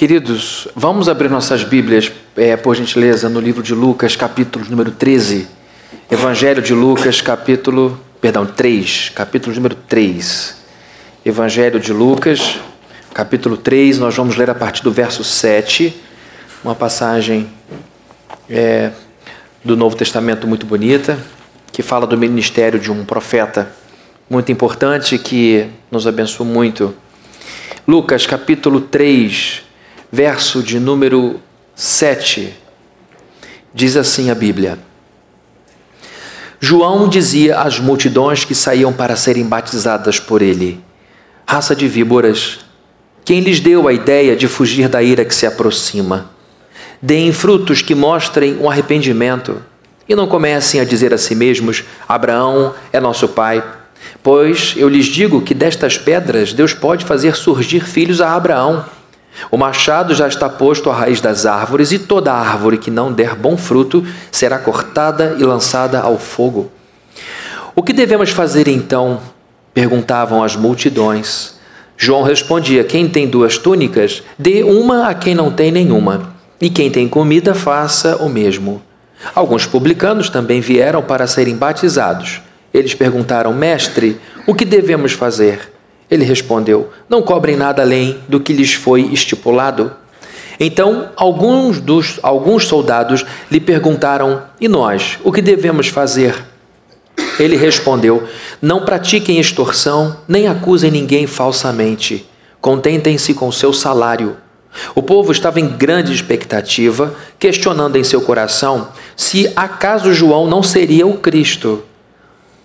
Queridos, vamos abrir nossas Bíblias, é, por gentileza, no livro de Lucas, capítulo número 13. Evangelho de Lucas, capítulo, perdão, 3, capítulo número 3. Evangelho de Lucas, capítulo 3, nós vamos ler a partir do verso 7, uma passagem é, do Novo Testamento muito bonita, que fala do ministério de um profeta muito importante que nos abençoou muito. Lucas capítulo 3, verso de número 7, diz assim a Bíblia. João dizia às multidões que saíam para serem batizadas por ele: Raça de víboras, quem lhes deu a ideia de fugir da ira que se aproxima? Deem frutos que mostrem um arrependimento e não comecem a dizer a si mesmos: Abraão é nosso pai. Pois eu lhes digo que destas pedras Deus pode fazer surgir filhos a Abraão. O machado já está posto à raiz das árvores, e toda árvore que não der bom fruto será cortada e lançada ao fogo. O que devemos fazer então? perguntavam as multidões. João respondia: Quem tem duas túnicas, dê uma a quem não tem nenhuma, e quem tem comida, faça o mesmo. Alguns publicanos também vieram para serem batizados. Eles perguntaram: Mestre, o que devemos fazer? Ele respondeu: Não cobrem nada além do que lhes foi estipulado. Então, alguns dos alguns soldados lhe perguntaram: E nós, o que devemos fazer? Ele respondeu: Não pratiquem extorsão, nem acusem ninguém falsamente. Contentem-se com seu salário. O povo estava em grande expectativa, questionando em seu coração se acaso João não seria o Cristo.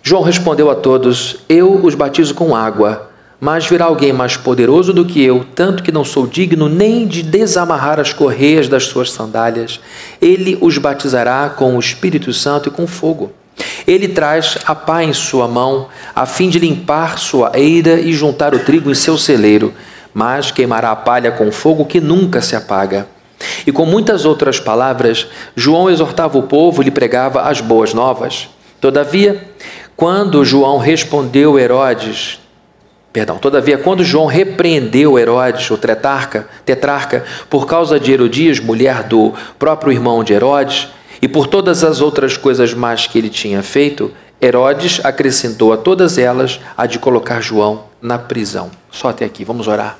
João respondeu a todos: Eu os batizo com água mas virá alguém mais poderoso do que eu, tanto que não sou digno nem de desamarrar as correias das suas sandálias. Ele os batizará com o Espírito Santo e com fogo. Ele traz a pá em sua mão, a fim de limpar sua eira e juntar o trigo em seu celeiro, mas queimará a palha com fogo que nunca se apaga. E com muitas outras palavras, João exortava o povo e lhe pregava as boas novas. Todavia, quando João respondeu Herodes, Perdão, todavia, quando João repreendeu Herodes, o tetrarca, tetrarca, por causa de Herodias, mulher do próprio irmão de Herodes, e por todas as outras coisas más que ele tinha feito, Herodes acrescentou a todas elas a de colocar João na prisão. Só até aqui, vamos orar.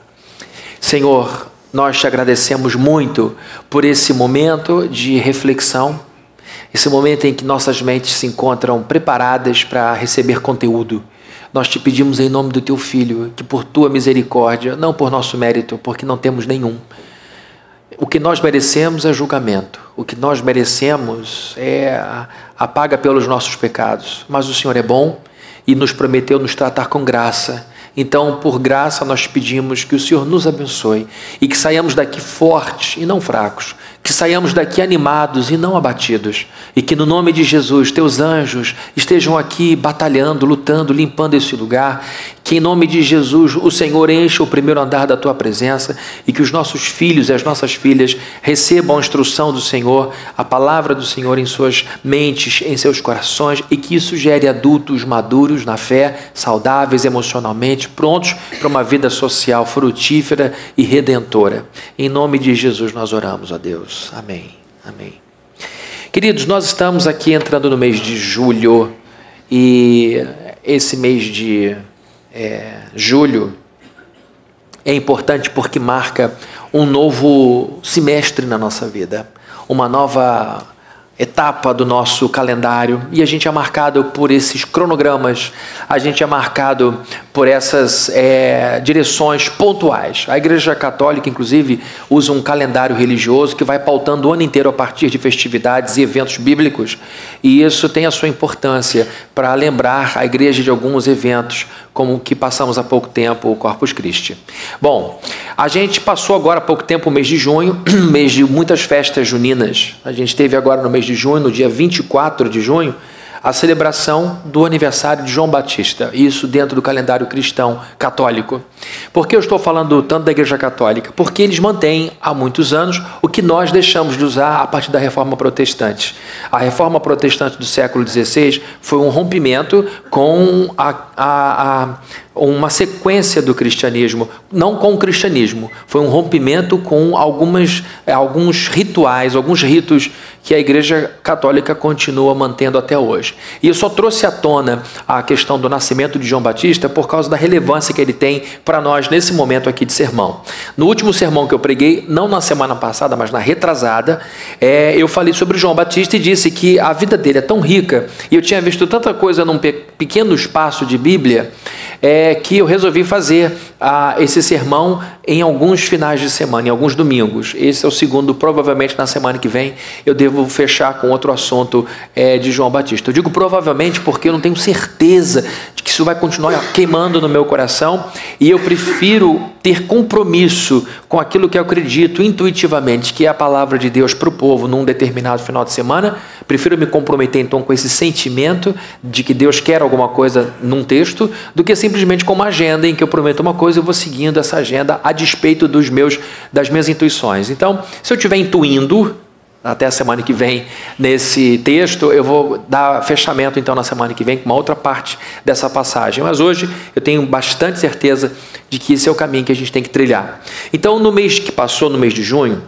Senhor, nós te agradecemos muito por esse momento de reflexão, esse momento em que nossas mentes se encontram preparadas para receber conteúdo nós te pedimos em nome do teu filho que por tua misericórdia, não por nosso mérito, porque não temos nenhum, o que nós merecemos é julgamento. O que nós merecemos é a paga pelos nossos pecados. Mas o Senhor é bom e nos prometeu nos tratar com graça. Então, por graça, nós pedimos que o Senhor nos abençoe e que saiamos daqui fortes e não fracos, que saiamos daqui animados e não abatidos, e que no nome de Jesus, teus anjos estejam aqui batalhando, lutando, limpando esse lugar, que em nome de Jesus o Senhor encha o primeiro andar da tua presença e que os nossos filhos e as nossas filhas recebam a instrução do Senhor, a palavra do Senhor em suas mentes, em seus corações e que isso gere adultos maduros na fé, saudáveis emocionalmente, prontos para uma vida social frutífera e redentora. Em nome de Jesus nós oramos a Deus. Amém. Amém. Queridos, nós estamos aqui entrando no mês de julho e esse mês de é, julho é importante porque marca um novo semestre na nossa vida, uma nova etapa do nosso calendário e a gente é marcado por esses cronogramas, a gente é marcado por essas é, direções pontuais. A Igreja Católica, inclusive, usa um calendário religioso que vai pautando o ano inteiro a partir de festividades e eventos bíblicos, e isso tem a sua importância para lembrar a Igreja de alguns eventos, como o que passamos há pouco tempo, o Corpus Christi. Bom, a gente passou agora há pouco tempo o mês de junho, mês de muitas festas juninas. A gente teve agora no mês de junho, no dia 24 de junho, a celebração do aniversário de João Batista, isso dentro do calendário cristão católico. Por que eu estou falando tanto da Igreja Católica? Porque eles mantêm há muitos anos o que nós deixamos de usar a partir da Reforma Protestante. A Reforma Protestante do século XVI foi um rompimento com a, a, a uma sequência do cristianismo, não com o cristianismo, foi um rompimento com algumas, é, alguns rituais, alguns ritos que a Igreja Católica continua mantendo até hoje. E eu só trouxe à tona a questão do nascimento de João Batista por causa da relevância que ele tem para nós nesse momento aqui de sermão. No último sermão que eu preguei, não na semana passada, mas na retrasada, é, eu falei sobre João Batista e disse que a vida dele é tão rica e eu tinha visto tanta coisa num pequeno espaço de Bíblia é que eu resolvi fazer ah, esse sermão em alguns finais de semana, em alguns domingos. Esse é o segundo, provavelmente na semana que vem eu devo fechar com outro assunto é, de João Batista. Eu digo provavelmente porque eu não tenho certeza de que isso vai continuar queimando no meu coração e eu prefiro ter compromisso com aquilo que eu acredito intuitivamente, que é a palavra de Deus para o povo num determinado final de semana. Prefiro me comprometer então com esse sentimento de que Deus quer alguma coisa num texto, do que simplesmente com uma agenda em que eu prometo uma coisa e vou seguindo essa agenda a despeito dos meus das minhas intuições. Então, se eu estiver intuindo até a semana que vem nesse texto, eu vou dar fechamento então na semana que vem com uma outra parte dessa passagem. Mas hoje eu tenho bastante certeza de que esse é o caminho que a gente tem que trilhar. Então, no mês que passou, no mês de junho,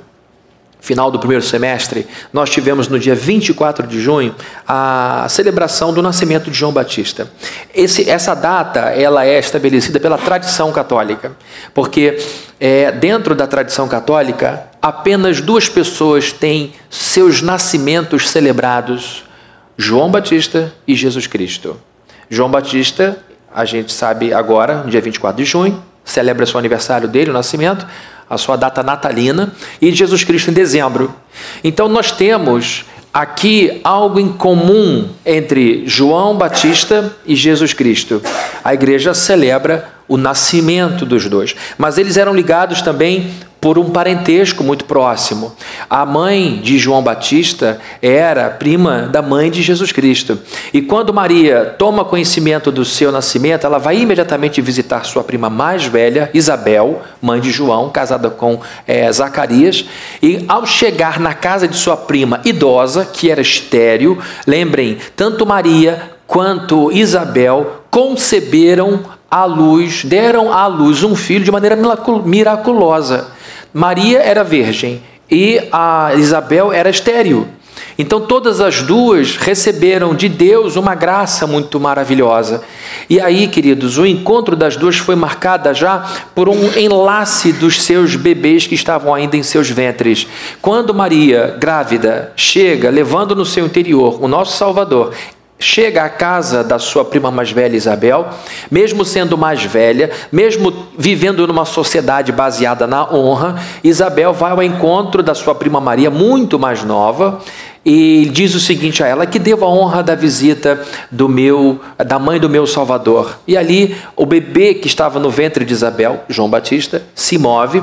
final do primeiro semestre, nós tivemos no dia 24 de junho a celebração do nascimento de João Batista. Esse, essa data ela é estabelecida pela tradição católica, porque é, dentro da tradição católica apenas duas pessoas têm seus nascimentos celebrados: João Batista e Jesus Cristo. João Batista, a gente sabe agora, no dia 24 de junho, celebra seu aniversário dele, o nascimento a sua data natalina, e Jesus Cristo em dezembro. Então nós temos aqui algo em comum entre João Batista e Jesus Cristo. A igreja celebra o nascimento dos dois, mas eles eram ligados também por um parentesco muito próximo. A mãe de João Batista era prima da mãe de Jesus Cristo. E quando Maria toma conhecimento do seu nascimento, ela vai imediatamente visitar sua prima mais velha, Isabel, mãe de João, casada com é, Zacarias. E ao chegar na casa de sua prima idosa, que era estéril, lembrem, tanto Maria quanto Isabel conceberam à luz, deram à luz um filho de maneira miraculosa. Maria era virgem e a Isabel era estéril. Então todas as duas receberam de Deus uma graça muito maravilhosa. E aí, queridos, o encontro das duas foi marcada já por um enlace dos seus bebês que estavam ainda em seus ventres. Quando Maria, grávida, chega levando no seu interior o nosso Salvador, chega à casa da sua prima mais velha Isabel, mesmo sendo mais velha, mesmo vivendo numa sociedade baseada na honra, Isabel vai ao encontro da sua prima Maria, muito mais nova, e diz o seguinte a ela: que devo a honra da visita do meu, da mãe do meu Salvador. E ali o bebê que estava no ventre de Isabel, João Batista, se move.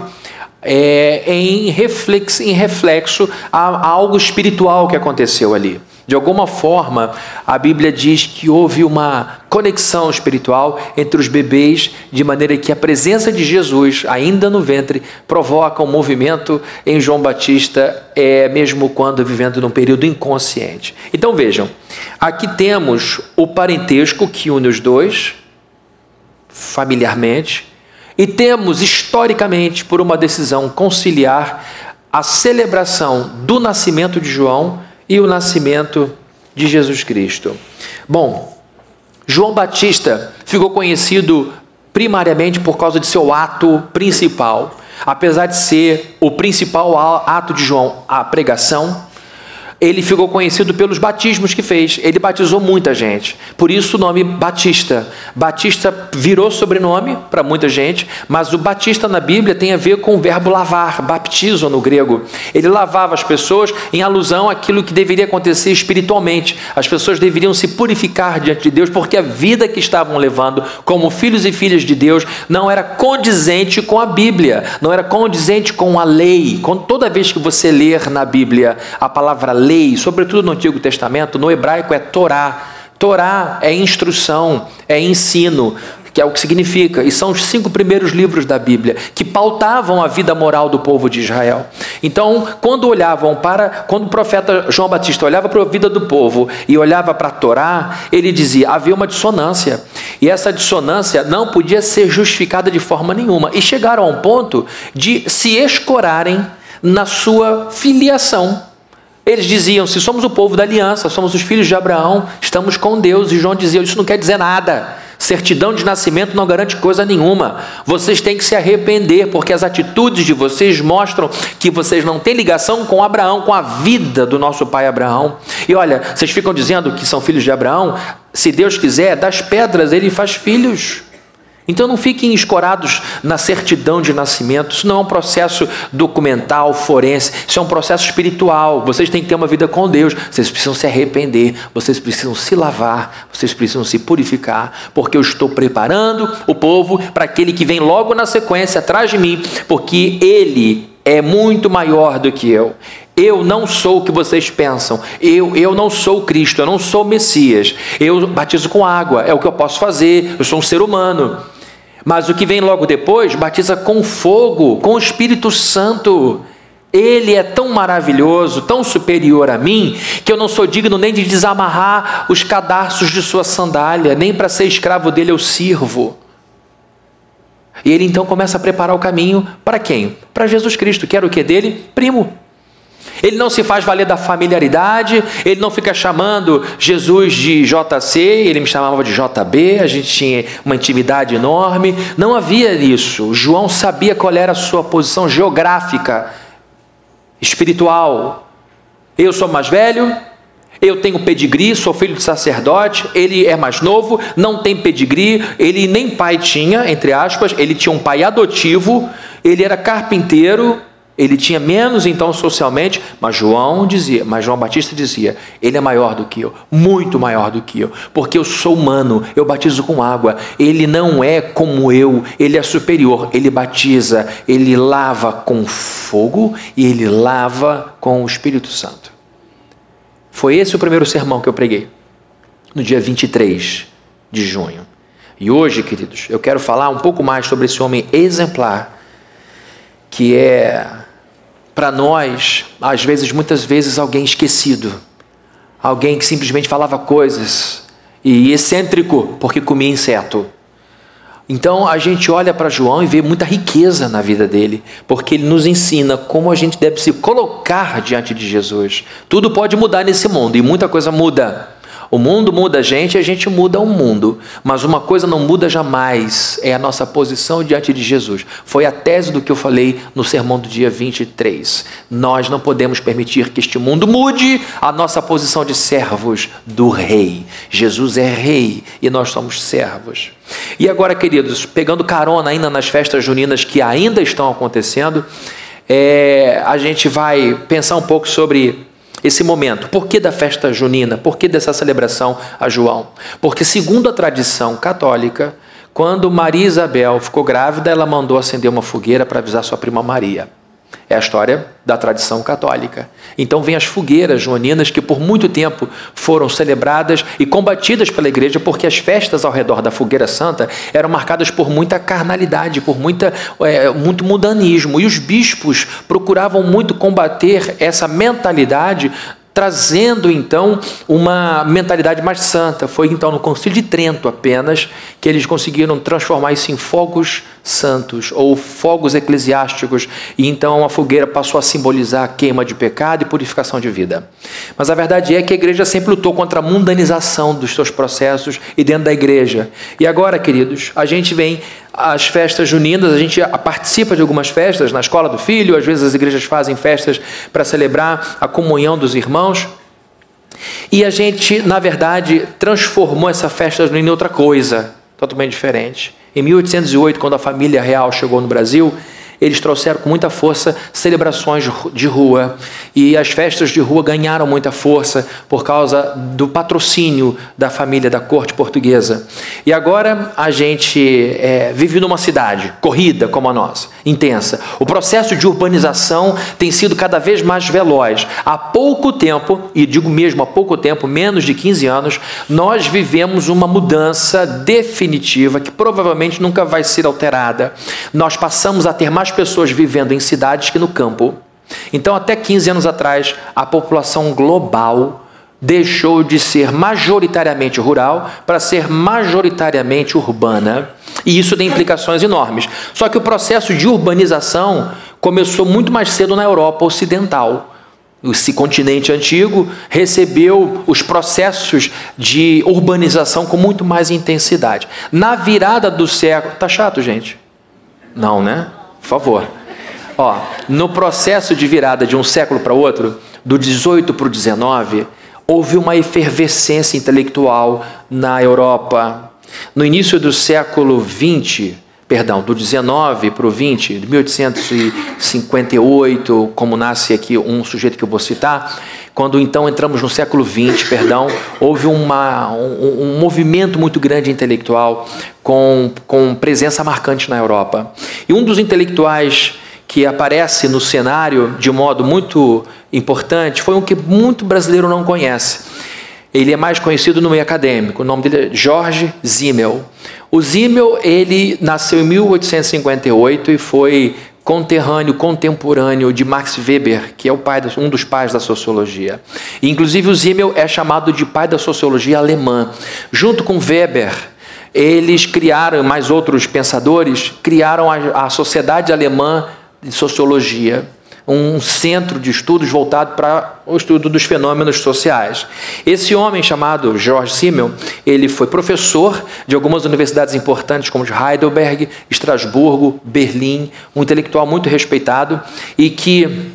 É, em, reflexo, em reflexo a, a algo espiritual que aconteceu ali. De alguma forma, a Bíblia diz que houve uma conexão espiritual entre os bebês, de maneira que a presença de Jesus, ainda no ventre, provoca um movimento em João Batista, é, mesmo quando vivendo num período inconsciente. Então vejam, aqui temos o parentesco que une os dois, familiarmente, e temos historicamente, por uma decisão conciliar, a celebração do nascimento de João e o nascimento de Jesus Cristo. Bom, João Batista ficou conhecido primariamente por causa de seu ato principal. Apesar de ser o principal ato de João, a pregação, ele ficou conhecido pelos batismos que fez. Ele batizou muita gente. Por isso o nome Batista. Batista virou sobrenome para muita gente, mas o Batista na Bíblia tem a ver com o verbo lavar, baptizo no grego. Ele lavava as pessoas em alusão àquilo que deveria acontecer espiritualmente. As pessoas deveriam se purificar diante de Deus, porque a vida que estavam levando como filhos e filhas de Deus não era condizente com a Bíblia, não era condizente com a lei. Toda vez que você ler na Bíblia a palavra lei, lei, sobretudo no Antigo Testamento, no hebraico é Torá. Torá é instrução, é ensino, que é o que significa, e são os cinco primeiros livros da Bíblia, que pautavam a vida moral do povo de Israel. Então, quando olhavam para, quando o profeta João Batista olhava para a vida do povo e olhava para a Torá, ele dizia: havia uma dissonância. E essa dissonância não podia ser justificada de forma nenhuma. E chegaram a um ponto de se escorarem na sua filiação. Eles diziam: se somos o povo da aliança, somos os filhos de Abraão, estamos com Deus. E João dizia: isso não quer dizer nada. Certidão de nascimento não garante coisa nenhuma. Vocês têm que se arrepender, porque as atitudes de vocês mostram que vocês não têm ligação com Abraão, com a vida do nosso pai Abraão. E olha, vocês ficam dizendo que são filhos de Abraão. Se Deus quiser, das pedras ele faz filhos. Então não fiquem escorados na certidão de nascimento. Isso não é um processo documental, forense. Isso é um processo espiritual. Vocês têm que ter uma vida com Deus. Vocês precisam se arrepender. Vocês precisam se lavar. Vocês precisam se purificar. Porque eu estou preparando o povo para aquele que vem logo na sequência atrás de mim. Porque ele é muito maior do que eu. Eu não sou o que vocês pensam. Eu, eu não sou Cristo, eu não sou Messias. Eu batizo com água, é o que eu posso fazer. Eu sou um ser humano. Mas o que vem logo depois batiza com fogo, com o Espírito Santo. Ele é tão maravilhoso, tão superior a mim, que eu não sou digno nem de desamarrar os cadarços de sua sandália, nem para ser escravo dele eu sirvo. E ele então começa a preparar o caminho para quem? Para Jesus Cristo, que era o que dele? Primo. Ele não se faz valer da familiaridade, ele não fica chamando Jesus de JC, ele me chamava de JB, a gente tinha uma intimidade enorme. Não havia isso. João sabia qual era a sua posição geográfica, espiritual. Eu sou mais velho, eu tenho pedigree, sou filho de sacerdote, ele é mais novo, não tem pedigree, ele nem pai tinha, entre aspas, ele tinha um pai adotivo, ele era carpinteiro, ele tinha menos então socialmente, mas João dizia, mas João Batista dizia, ele é maior do que eu, muito maior do que eu, porque eu sou humano, eu batizo com água. Ele não é como eu, ele é superior, ele batiza, ele lava com fogo e ele lava com o Espírito Santo. Foi esse o primeiro sermão que eu preguei, no dia 23 de junho. E hoje, queridos, eu quero falar um pouco mais sobre esse homem exemplar que é para nós, às vezes, muitas vezes, alguém esquecido, alguém que simplesmente falava coisas e excêntrico porque comia inseto. Então a gente olha para João e vê muita riqueza na vida dele, porque ele nos ensina como a gente deve se colocar diante de Jesus. Tudo pode mudar nesse mundo e muita coisa muda. O mundo muda a gente e a gente muda o mundo. Mas uma coisa não muda jamais: é a nossa posição diante de Jesus. Foi a tese do que eu falei no sermão do dia 23. Nós não podemos permitir que este mundo mude a nossa posição de servos do Rei. Jesus é Rei e nós somos servos. E agora, queridos, pegando carona ainda nas festas juninas que ainda estão acontecendo, é, a gente vai pensar um pouco sobre esse momento. Por que da festa junina? Por que dessa celebração a João? Porque, segundo a tradição católica, quando Maria Isabel ficou grávida, ela mandou acender uma fogueira para avisar sua prima Maria. É a história da tradição católica. Então vem as fogueiras joaninas que por muito tempo foram celebradas e combatidas pela igreja, porque as festas ao redor da fogueira santa eram marcadas por muita carnalidade, por muita, é, muito mundanismo. E os bispos procuravam muito combater essa mentalidade trazendo então uma mentalidade mais santa. Foi então no Concílio de Trento apenas que eles conseguiram transformar isso em fogos santos ou fogos eclesiásticos, e então a fogueira passou a simbolizar a queima de pecado e purificação de vida. Mas a verdade é que a igreja sempre lutou contra a mundanização dos seus processos e dentro da igreja. E agora, queridos, a gente vem às festas juninas, a gente participa de algumas festas na escola do filho, às vezes as igrejas fazem festas para celebrar a comunhão dos irmãos. E a gente, na verdade, transformou essa festa junina em outra coisa, totalmente diferente. Em 1808, quando a família real chegou no Brasil, eles trouxeram com muita força celebrações de rua e as festas de rua ganharam muita força por causa do patrocínio da família da corte portuguesa. E agora a gente é, vive numa cidade corrida como a nossa, intensa. O processo de urbanização tem sido cada vez mais veloz. Há pouco tempo, e digo mesmo há pouco tempo, menos de 15 anos, nós vivemos uma mudança definitiva que provavelmente nunca vai ser alterada. Nós passamos a ter mais mais pessoas vivendo em cidades que no campo. Então, até 15 anos atrás, a população global deixou de ser majoritariamente rural para ser majoritariamente urbana. E isso tem implicações enormes. Só que o processo de urbanização começou muito mais cedo na Europa Ocidental. Esse continente antigo recebeu os processos de urbanização com muito mais intensidade. Na virada do século. Tá chato, gente? Não, né? Por favor. Ó, no processo de virada de um século para outro, do 18 para o 19, houve uma efervescência intelectual na Europa. No início do século 20, perdão, do 19 para o 20, de 1858, como nasce aqui um sujeito que eu vou citar, quando então entramos no século 20, perdão, houve uma, um, um, movimento muito grande intelectual com, com presença marcante na Europa. E um dos intelectuais que aparece no cenário de modo muito importante foi um que muito brasileiro não conhece. Ele é mais conhecido no meio acadêmico. O nome dele é Jorge Zimmel. O Zimmel ele nasceu em 1858 e foi conterrâneo, contemporâneo de Max Weber, que é o pai, um dos pais da sociologia. Inclusive o Zimmel é chamado de pai da sociologia alemã. Junto com Weber, eles criaram, mais outros pensadores, criaram a, a Sociedade Alemã de Sociologia um centro de estudos voltado para o estudo dos fenômenos sociais. Esse homem chamado George Simmel, ele foi professor de algumas universidades importantes como de Heidelberg, Estrasburgo, Berlim, um intelectual muito respeitado e que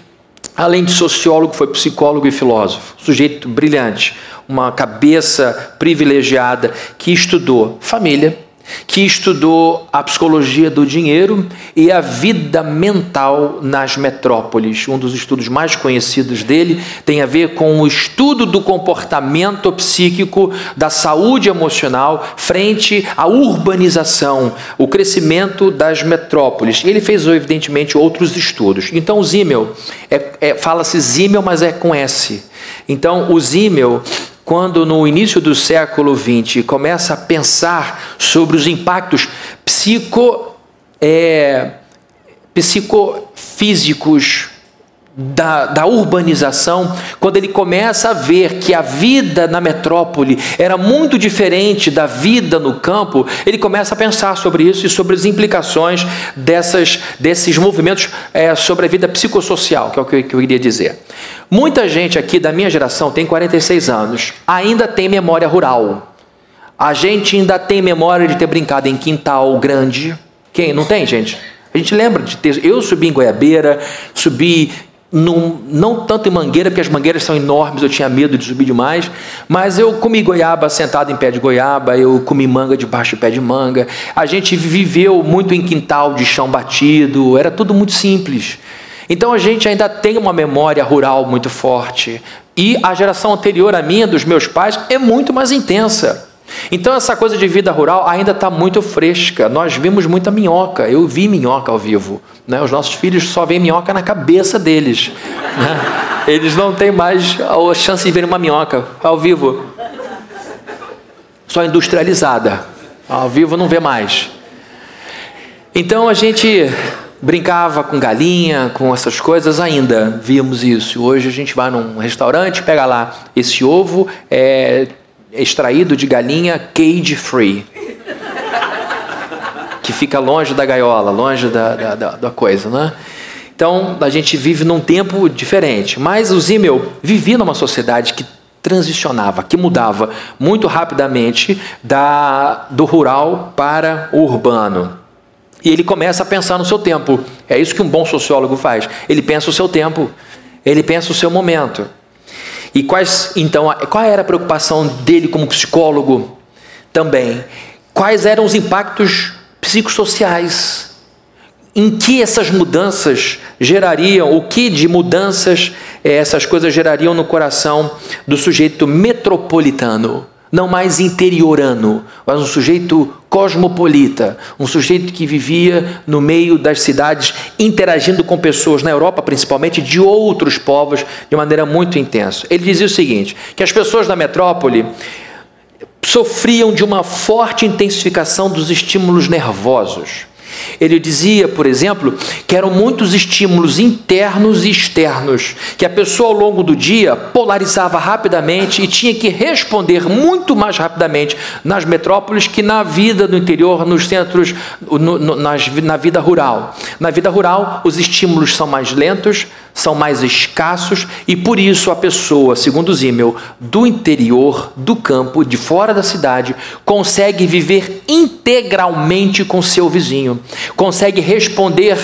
além de sociólogo foi psicólogo e filósofo, sujeito brilhante, uma cabeça privilegiada que estudou família, que estudou a psicologia do dinheiro e a vida mental nas metrópoles. Um dos estudos mais conhecidos dele tem a ver com o estudo do comportamento psíquico, da saúde emocional frente à urbanização, o crescimento das metrópoles. Ele fez, evidentemente, outros estudos. Então, o Zimmel, é, é, fala-se Zimmel, mas é com S. Então, o Zimmel quando no início do século XX começa a pensar sobre os impactos psico, é, psicofísicos da, da, urbanização, quando ele começa a ver que a vida na metrópole era muito diferente da vida no campo, ele começa a pensar sobre isso e sobre as implicações dessas, desses movimentos é, sobre a vida psicossocial, que é o que eu, que eu iria dizer. Muita gente aqui da minha geração tem 46 anos, ainda tem memória rural. A gente ainda tem memória de ter brincado em quintal grande. Quem? Não tem, gente? A gente lembra de ter. Eu subi em Goiabeira, subi num, não tanto em mangueira, porque as mangueiras são enormes, eu tinha medo de subir demais, mas eu comi goiaba sentado em pé de goiaba, eu comi manga debaixo de pé de manga. A gente viveu muito em quintal de chão batido, era tudo muito simples. Então a gente ainda tem uma memória rural muito forte. E a geração anterior à minha, dos meus pais, é muito mais intensa. Então essa coisa de vida rural ainda está muito fresca. Nós vimos muita minhoca. Eu vi minhoca ao vivo. Né? Os nossos filhos só veem minhoca na cabeça deles. Né? Eles não têm mais a chance de ver uma minhoca ao vivo. Só industrializada. Ao vivo não vê mais. Então a gente brincava com galinha, com essas coisas ainda, víamos isso. Hoje a gente vai num restaurante, pega lá esse ovo é extraído de galinha cage free. Que fica longe da gaiola, longe da, da, da, da coisa, né? Então a gente vive num tempo diferente. Mas o Zimmel vivia numa sociedade que transicionava, que mudava muito rapidamente da, do rural para o urbano. E ele começa a pensar no seu tempo. É isso que um bom sociólogo faz. Ele pensa o seu tempo, ele pensa o seu momento. E quais, então, qual era a preocupação dele como psicólogo também? Quais eram os impactos psicossociais? Em que essas mudanças gerariam, o que de mudanças eh, essas coisas gerariam no coração do sujeito metropolitano? Não mais interiorano, mas um sujeito cosmopolita, um sujeito que vivia no meio das cidades, interagindo com pessoas, na Europa principalmente, de outros povos, de maneira muito intensa. Ele dizia o seguinte: que as pessoas da metrópole sofriam de uma forte intensificação dos estímulos nervosos Ele dizia, por exemplo, que eram muitos estímulos internos e externos, que a pessoa ao longo do dia polarizava rapidamente e tinha que responder muito mais rapidamente nas metrópoles que na vida do interior, nos centros, no, no, nas, na vida rural. Na vida rural, os estímulos são mais lentos, são mais escassos e por isso a pessoa, segundo Zimmel, do interior, do campo, de fora da cidade, consegue viver integralmente com seu vizinho, consegue responder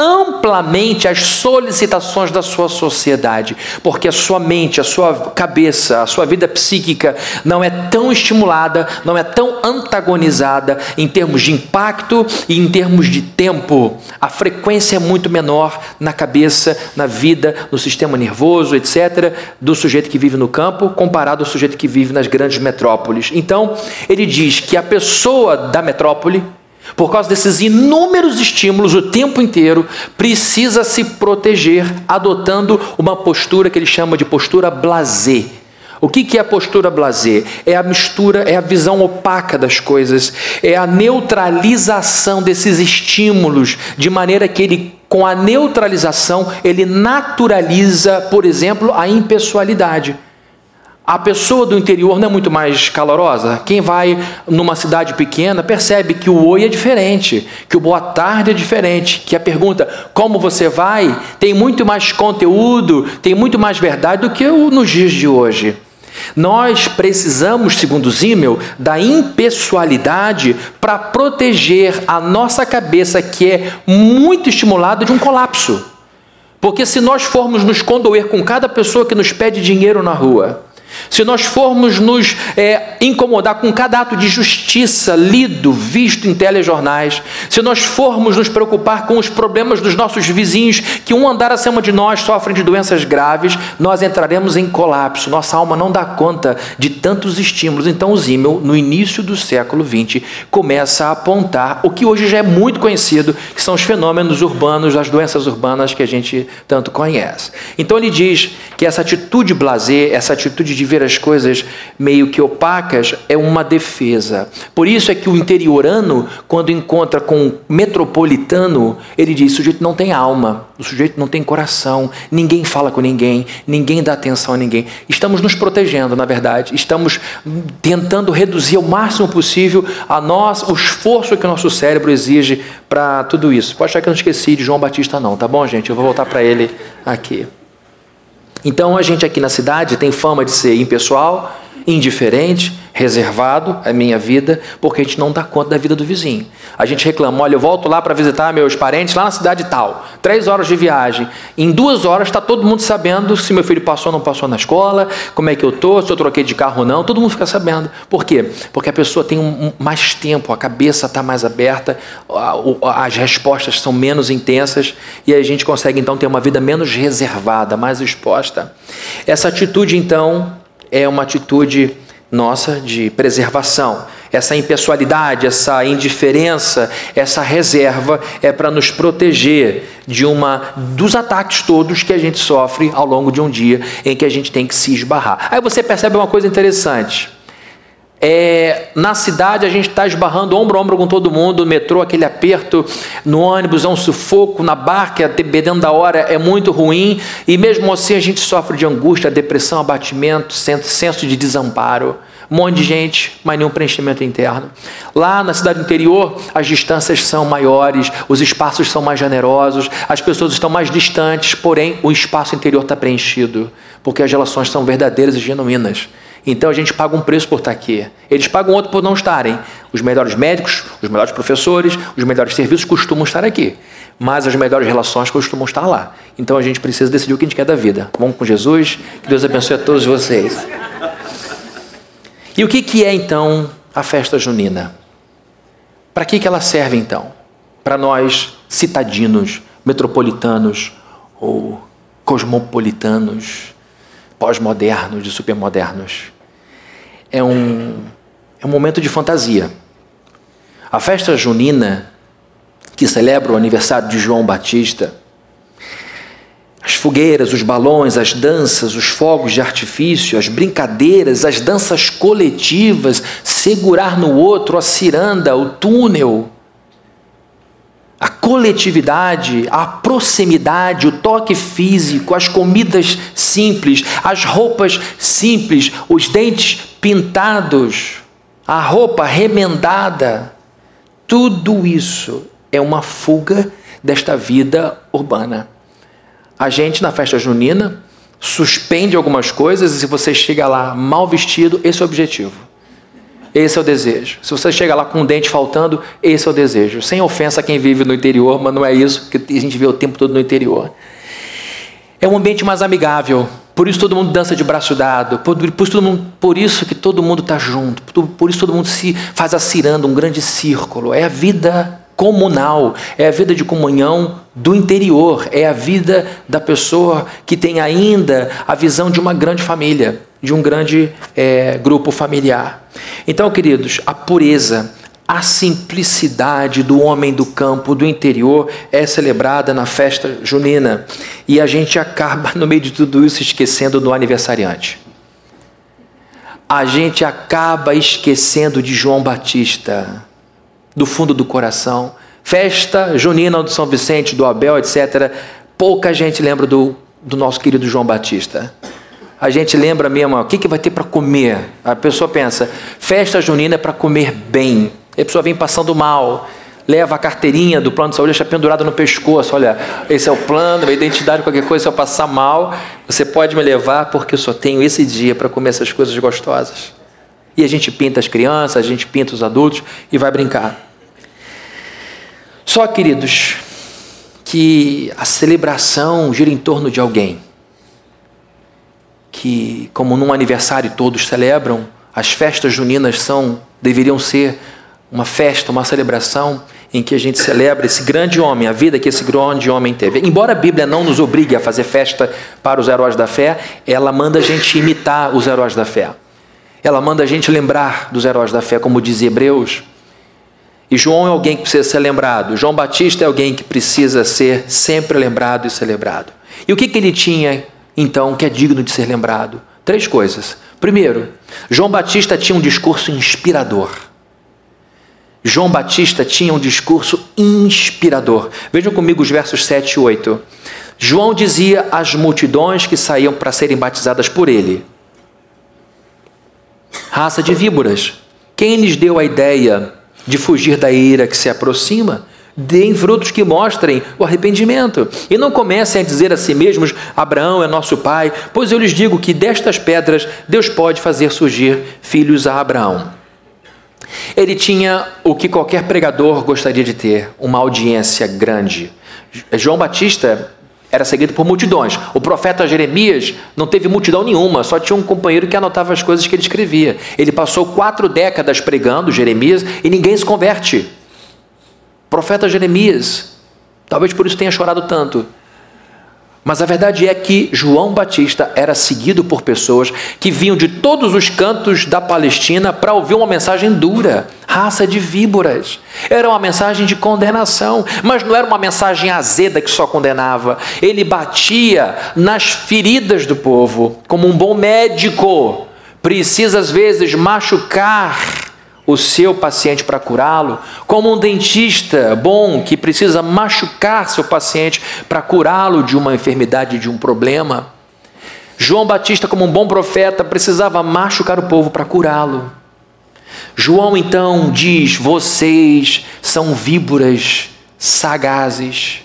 amplamente as solicitações da sua sociedade, porque a sua mente, a sua cabeça, a sua vida psíquica não é tão estimulada, não é tão antagonizada em termos de impacto e em termos de tempo. A frequência é muito menor na cabeça, na vida, no sistema nervoso, etc., do sujeito que vive no campo, comparado ao sujeito que vive nas grandes metrópoles. Então, ele diz que a pessoa da metrópole, por causa desses inúmeros estímulos o tempo inteiro, precisa se proteger adotando uma postura que ele chama de postura blasé. O que é a postura blasé? É a mistura, é a visão opaca das coisas, é a neutralização desses estímulos, de maneira que ele, com a neutralização, ele naturaliza, por exemplo, a impessoalidade. A pessoa do interior não é muito mais calorosa? Quem vai numa cidade pequena percebe que o oi é diferente, que o boa tarde é diferente, que a pergunta como você vai tem muito mais conteúdo, tem muito mais verdade do que nos dias de hoje. Nós precisamos, segundo Zimmel, da impessoalidade para proteger a nossa cabeça, que é muito estimulada de um colapso. Porque se nós formos nos condoer com cada pessoa que nos pede dinheiro na rua, se nós formos nos é, incomodar com cada ato de justiça lido, visto em telejornais, se nós formos nos preocupar com os problemas dos nossos vizinhos, que um andar acima de nós sofrem de doenças graves, nós entraremos em colapso. Nossa alma não dá conta de tantos estímulos. Então, o Zimmel, no início do século XX, começa a apontar o que hoje já é muito conhecido, que são os fenômenos urbanos, as doenças urbanas que a gente tanto conhece. Então, ele diz que essa atitude blazer, essa atitude de ver as coisas meio que opacas é uma defesa. Por isso é que o interiorano, quando encontra com o metropolitano, ele diz: o sujeito não tem alma, o sujeito não tem coração, ninguém fala com ninguém, ninguém dá atenção a ninguém. Estamos nos protegendo, na verdade, estamos tentando reduzir ao máximo possível a nós, o esforço que o nosso cérebro exige para tudo isso. Pode achar que eu não esqueci de João Batista, não, tá bom, gente? Eu vou voltar para ele aqui. Então a gente aqui na cidade tem fama de ser impessoal, indiferente, reservado a minha vida, porque a gente não dá conta da vida do vizinho. A gente reclama, olha, eu volto lá para visitar meus parentes lá na cidade tal, três horas de viagem. Em duas horas está todo mundo sabendo se meu filho passou ou não passou na escola, como é que eu tô, se eu troquei de carro ou não, todo mundo fica sabendo. Por quê? Porque a pessoa tem um, mais tempo, a cabeça está mais aberta, as respostas são menos intensas e a gente consegue então ter uma vida menos reservada, mais exposta. Essa atitude então é uma atitude nossa de preservação. Essa impessoalidade, essa indiferença, essa reserva é para nos proteger de uma dos ataques todos que a gente sofre ao longo de um dia em que a gente tem que se esbarrar. Aí você percebe uma coisa interessante. É, na cidade a gente está esbarrando ombro a ombro com todo mundo, no metrô, aquele aperto, no ônibus é um sufoco, na barca, dependendo da hora, é muito ruim, e mesmo assim a gente sofre de angústia, depressão, abatimento, senso de desamparo. Um monte de gente, mas nenhum preenchimento interno. Lá na cidade interior, as distâncias são maiores, os espaços são mais generosos, as pessoas estão mais distantes, porém o espaço interior está preenchido, porque as relações são verdadeiras e genuínas. Então a gente paga um preço por estar aqui. Eles pagam outro por não estarem. Os melhores médicos, os melhores professores, os melhores serviços costumam estar aqui. Mas as melhores relações costumam estar lá. Então a gente precisa decidir o que a gente quer da vida. Vamos com Jesus. Que Deus abençoe a todos vocês. E o que, que é então a festa junina? Para que, que ela serve então? Para nós, citadinos, metropolitanos ou cosmopolitanos pós-modernos, de supermodernos. É um, é um momento de fantasia. A festa junina, que celebra o aniversário de João Batista, as fogueiras, os balões, as danças, os fogos de artifício, as brincadeiras, as danças coletivas, segurar no outro a ciranda, o túnel. coletividade, a proximidade, o toque físico, as comidas simples, as roupas simples, os dentes pintados, a roupa remendada, tudo isso é uma fuga desta vida urbana. A gente, na festa junina, suspende algumas coisas e se você chega lá mal vestido, esse é o objetivo. Esse é o desejo. Se você chega lá com um dente faltando, esse é o desejo. Sem ofensa a quem vive no interior, mas não é isso que a gente vê o tempo todo no interior. É um ambiente mais amigável. Por isso todo mundo dança de braço dado. Por, por, todo mundo, por isso que todo mundo está junto. Por, por isso todo mundo se faz a ciranda, um grande círculo. É a vida comunal, é a vida de comunhão do interior, é a vida da pessoa que tem ainda a visão de uma grande família, de um grande é, grupo familiar. Então, queridos, a pureza, a simplicidade do homem do campo, do interior, é celebrada na festa junina. E a gente acaba, no meio de tudo isso, esquecendo do aniversariante. A gente acaba esquecendo de João Batista do fundo do coração. Festa junina do São Vicente, do Abel, etc. Pouca gente lembra do, do nosso querido João Batista. A gente lembra mesmo, o que, que vai ter para comer? A pessoa pensa, festa junina é para comer bem. E a pessoa vem passando mal, leva a carteirinha do plano de saúde, deixa pendurada no pescoço. Olha, esse é o plano, a identidade, qualquer coisa, se eu passar mal, você pode me levar porque eu só tenho esse dia para comer essas coisas gostosas. E a gente pinta as crianças, a gente pinta os adultos e vai brincar. Só, queridos, que a celebração gira em torno de alguém. Que, como num aniversário todos celebram, as festas juninas são, deveriam ser uma festa, uma celebração em que a gente celebra esse grande homem, a vida que esse grande homem teve. Embora a Bíblia não nos obrigue a fazer festa para os heróis da fé, ela manda a gente imitar os heróis da fé. Ela manda a gente lembrar dos heróis da fé, como diz Hebreus. E João é alguém que precisa ser lembrado. João Batista é alguém que precisa ser sempre lembrado e celebrado. E o que, que ele tinha, então, que é digno de ser lembrado? Três coisas. Primeiro, João Batista tinha um discurso inspirador. João Batista tinha um discurso inspirador. Vejam comigo os versos 7 e 8. João dizia às multidões que saíam para serem batizadas por ele: raça de víboras. Quem lhes deu a ideia de fugir da ira que se aproxima? Deem frutos que mostrem o arrependimento. E não comecem a dizer a si mesmos: Abraão é nosso pai, pois eu lhes digo que destas pedras Deus pode fazer surgir filhos a Abraão. Ele tinha o que qualquer pregador gostaria de ter: uma audiência grande. João Batista era seguido por multidões. O profeta Jeremias não teve multidão nenhuma, só tinha um companheiro que anotava as coisas que ele escrevia. Ele passou quatro décadas pregando, Jeremias, e ninguém se converte. profeta Jeremias, talvez por isso tenha chorado tanto. Mas a verdade é que João Batista era seguido por pessoas que vinham de todos os cantos da Palestina para ouvir uma mensagem dura, raça de víboras. Era uma mensagem de condenação, mas não era uma mensagem azeda que só condenava. Ele batia nas feridas do povo, como um bom médico. Precisa às vezes machucar o seu paciente para curá-lo, como um dentista bom que precisa machucar seu paciente para curá-lo de uma enfermidade, de um problema. João Batista, como um bom profeta, precisava machucar o povo para curá-lo. João então diz: Vocês são víboras sagazes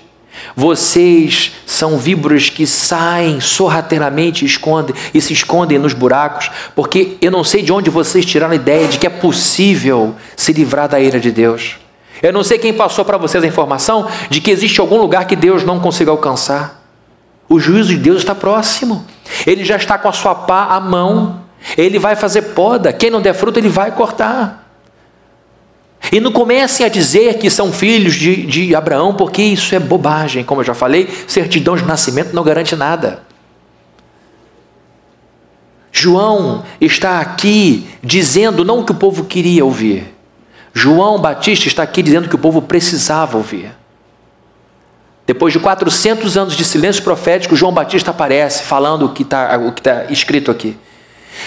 vocês são víboras que saem sorrateiramente e, escondem, e se escondem nos buracos, porque eu não sei de onde vocês tiraram a ideia de que é possível se livrar da ira de Deus. Eu não sei quem passou para vocês a informação de que existe algum lugar que Deus não consiga alcançar. O juízo de Deus está próximo. Ele já está com a sua pá à mão. Ele vai fazer poda. Quem não der fruto, ele vai cortar. E não comecem a dizer que são filhos de, de Abraão, porque isso é bobagem. Como eu já falei, certidão de nascimento não garante nada. João está aqui dizendo não o que o povo queria ouvir. João Batista está aqui dizendo que o povo precisava ouvir. Depois de 400 anos de silêncio profético, João Batista aparece falando o que está tá escrito aqui.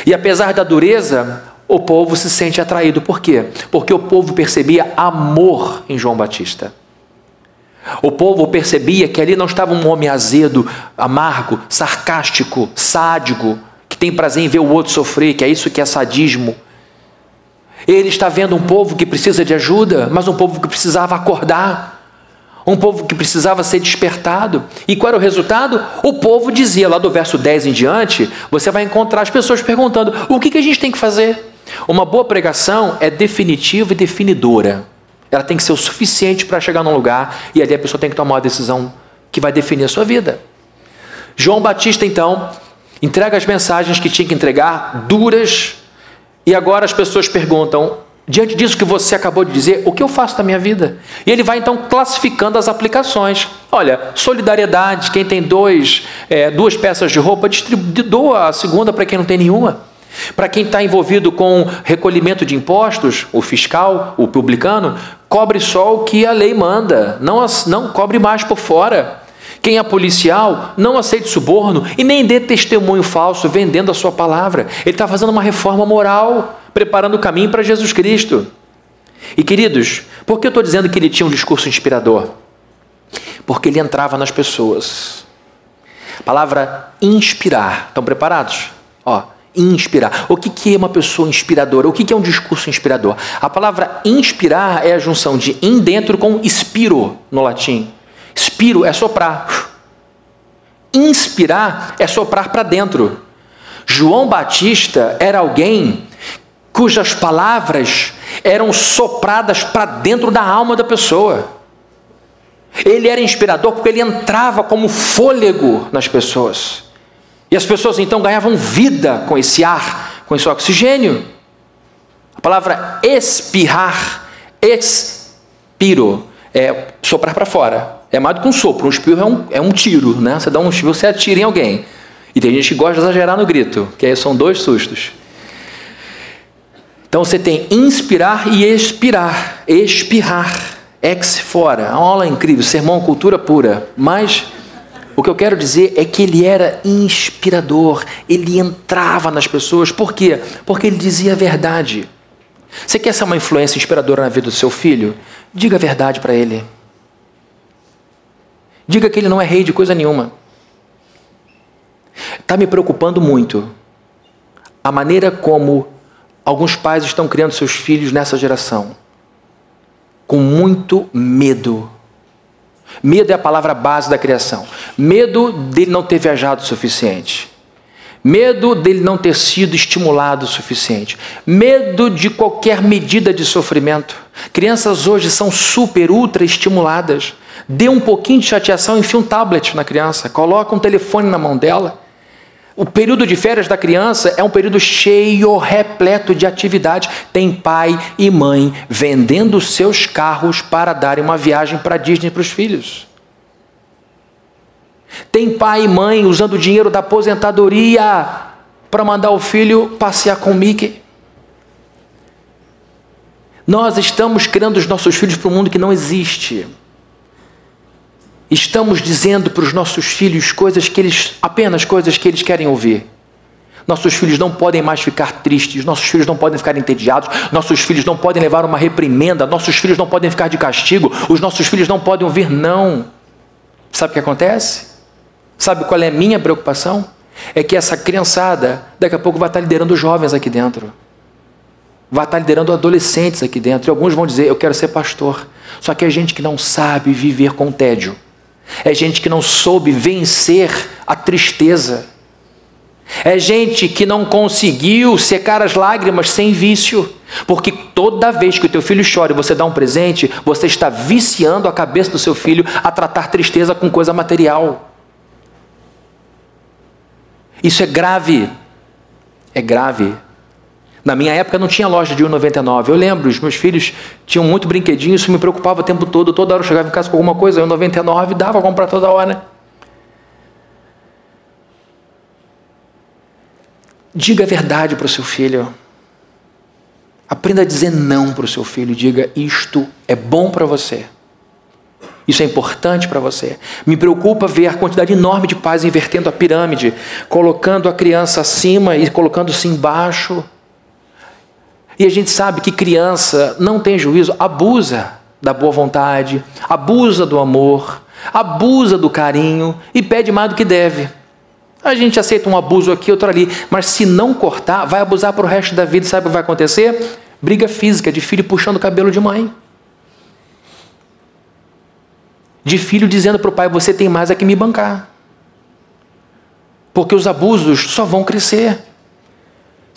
E apesar da dureza, o povo se sente atraído. Por quê? Porque o povo percebia amor em João Batista. O povo percebia que ali não estava um homem azedo, amargo, sarcástico, sádico, que tem prazer em ver o outro sofrer, que é isso que é sadismo. Ele está vendo um povo que precisa de ajuda, mas um povo que precisava acordar. Um povo que precisava ser despertado. E qual era o resultado? O povo dizia, lá do verso 10 em diante, você vai encontrar as pessoas perguntando: o que, que a gente tem que fazer? Uma boa pregação é definitiva e definidora. Ela tem que ser o suficiente para chegar num lugar e ali a pessoa tem que tomar uma decisão que vai definir a sua vida. João Batista, então, entrega as mensagens que tinha que entregar, duras, e agora as pessoas perguntam: diante disso que você acabou de dizer, o que eu faço da minha vida? E ele vai então classificando as aplicações. Olha, solidariedade, quem tem dois, é, duas peças de roupa, doa a segunda para quem não tem nenhuma. Para quem está envolvido com recolhimento de impostos, o fiscal, o publicano, cobre só o que a lei manda, não, não cobre mais por fora. Quem é policial, não aceite suborno e nem dê testemunho falso vendendo a sua palavra. Ele está fazendo uma reforma moral, preparando o caminho para Jesus Cristo. E queridos, por que eu estou dizendo que ele tinha um discurso inspirador? Porque ele entrava nas pessoas. A palavra inspirar. Estão preparados? Ó, inspirar. O que, que é uma pessoa inspiradora? O que, que é um discurso inspirador? A palavra inspirar é a junção de in dentro com spiro no latim. Spiro é soprar. Inspirar é soprar para dentro. João Batista era alguém cujas palavras eram sopradas para dentro da alma da pessoa. Ele era inspirador porque ele entrava como fôlego nas pessoas. E as pessoas então ganhavam vida com esse ar, com esse oxigênio. A palavra espirrar, expiro, é soprar para fora. É mais do que um sopro, um espirro é um, é um tiro, né? Você dá um espirro, você atira em alguém. E tem gente que gosta de exagerar no grito, que aí são dois sustos. Então você tem inspirar e expirar, espirrar, ex fora. É uma aula incrível, sermão cultura pura. Mas o que eu quero dizer é que ele era inspirador, ele entrava nas pessoas. Por quê? Porque ele dizia a verdade. Você quer ser uma influência inspiradora na vida do seu filho? Diga a verdade para ele. Diga que ele não é rei de coisa nenhuma. Está me preocupando muito a maneira como alguns pais estão criando seus filhos nessa geração. Com muito medo Medo é a palavra base da criação. Medo dele não ter viajado o suficiente. Medo dele não ter sido estimulado o suficiente. Medo de qualquer medida de sofrimento. Crianças hoje são super, ultra estimuladas. Dê um pouquinho de chateação, enfia um tablet na criança, coloca um telefone na mão dela. O período de férias da criança é um período cheio, repleto de atividade. Tem pai e mãe vendendo seus carros para darem uma viagem para Disney para os filhos. Tem pai e mãe usando o dinheiro da aposentadoria para mandar o filho passear com o Mickey. Nós estamos criando os nossos filhos para um mundo que não existe. Estamos dizendo para os nossos filhos coisas que eles, apenas coisas que eles querem ouvir. Nossos filhos não podem mais ficar tristes, nossos filhos não podem ficar entediados, nossos filhos não podem levar uma reprimenda, nossos filhos não podem ficar de castigo, os nossos filhos não podem ouvir não. Sabe o que acontece? Sabe qual é a minha preocupação? É que essa criançada daqui a pouco vai estar liderando jovens aqui dentro. Vai estar liderando adolescentes aqui dentro. E alguns vão dizer: Eu quero ser pastor. Só que é gente que não sabe viver com tédio. É gente que não soube vencer a tristeza. É gente que não conseguiu secar as lágrimas sem vício. Porque toda vez que o teu filho chora e você dá um presente, você está viciando a cabeça do seu filho a tratar tristeza com coisa material. Isso é grave. É grave. Na minha época não tinha loja de 1,99. Eu lembro, os meus filhos tinham muito brinquedinho, isso me preocupava o tempo todo. Toda hora eu chegava em casa com alguma coisa, 1,99 dava comprar toda hora. Diga a verdade para o seu filho. Aprenda a dizer não para o seu filho. Diga: Isto é bom para você. Isso é importante para você. Me preocupa ver a quantidade enorme de pais invertendo a pirâmide, colocando a criança acima e colocando-se embaixo. E a gente sabe que criança não tem juízo, abusa. da boa vontade, abusa do amor, abusa do carinho e pede mais do que deve. A gente aceita um abuso aqui, outro ali, mas se não cortar, vai abusar para o resto da vida. Sabe o que vai acontecer? Briga física de filho puxando o cabelo de mãe. De filho dizendo para o pai: Você tem mais a que me bancar. Porque os abusos só vão crescer.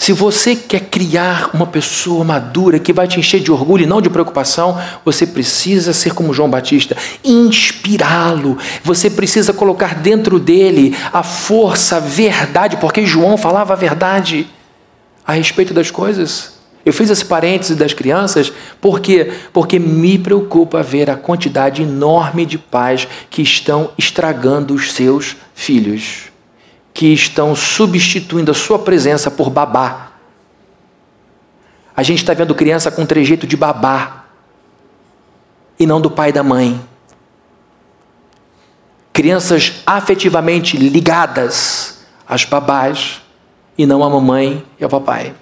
Se você quer criar uma pessoa madura que vai te encher de orgulho e não de preocupação, você precisa ser como João Batista, inspirá-lo. Você precisa colocar dentro dele a força, a verdade, porque João falava a verdade a respeito das coisas. Eu fiz esse parêntese das crianças porque porque me preocupa ver a quantidade enorme de pais que estão estragando os seus filhos que estão substituindo a sua presença por babá. A gente está vendo criança com trejeito de babá e não do pai e da mãe. Crianças afetivamente ligadas às babás e não à mamãe e ao papai.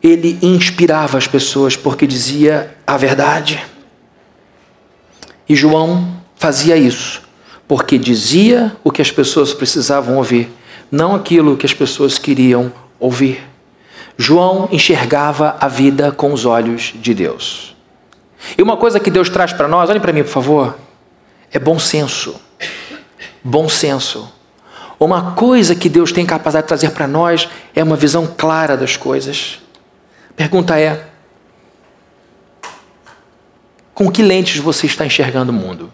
Ele inspirava as pessoas porque dizia a verdade. E João fazia isso porque dizia o que as pessoas precisavam ouvir, não aquilo que as pessoas queriam ouvir. João enxergava a vida com os olhos de Deus. E uma coisa que Deus traz para nós, olhem para mim, por favor, é bom senso. Bom senso. Uma coisa que Deus tem capacidade de trazer para nós é uma visão clara das coisas. Pergunta é: com que lentes você está enxergando o mundo?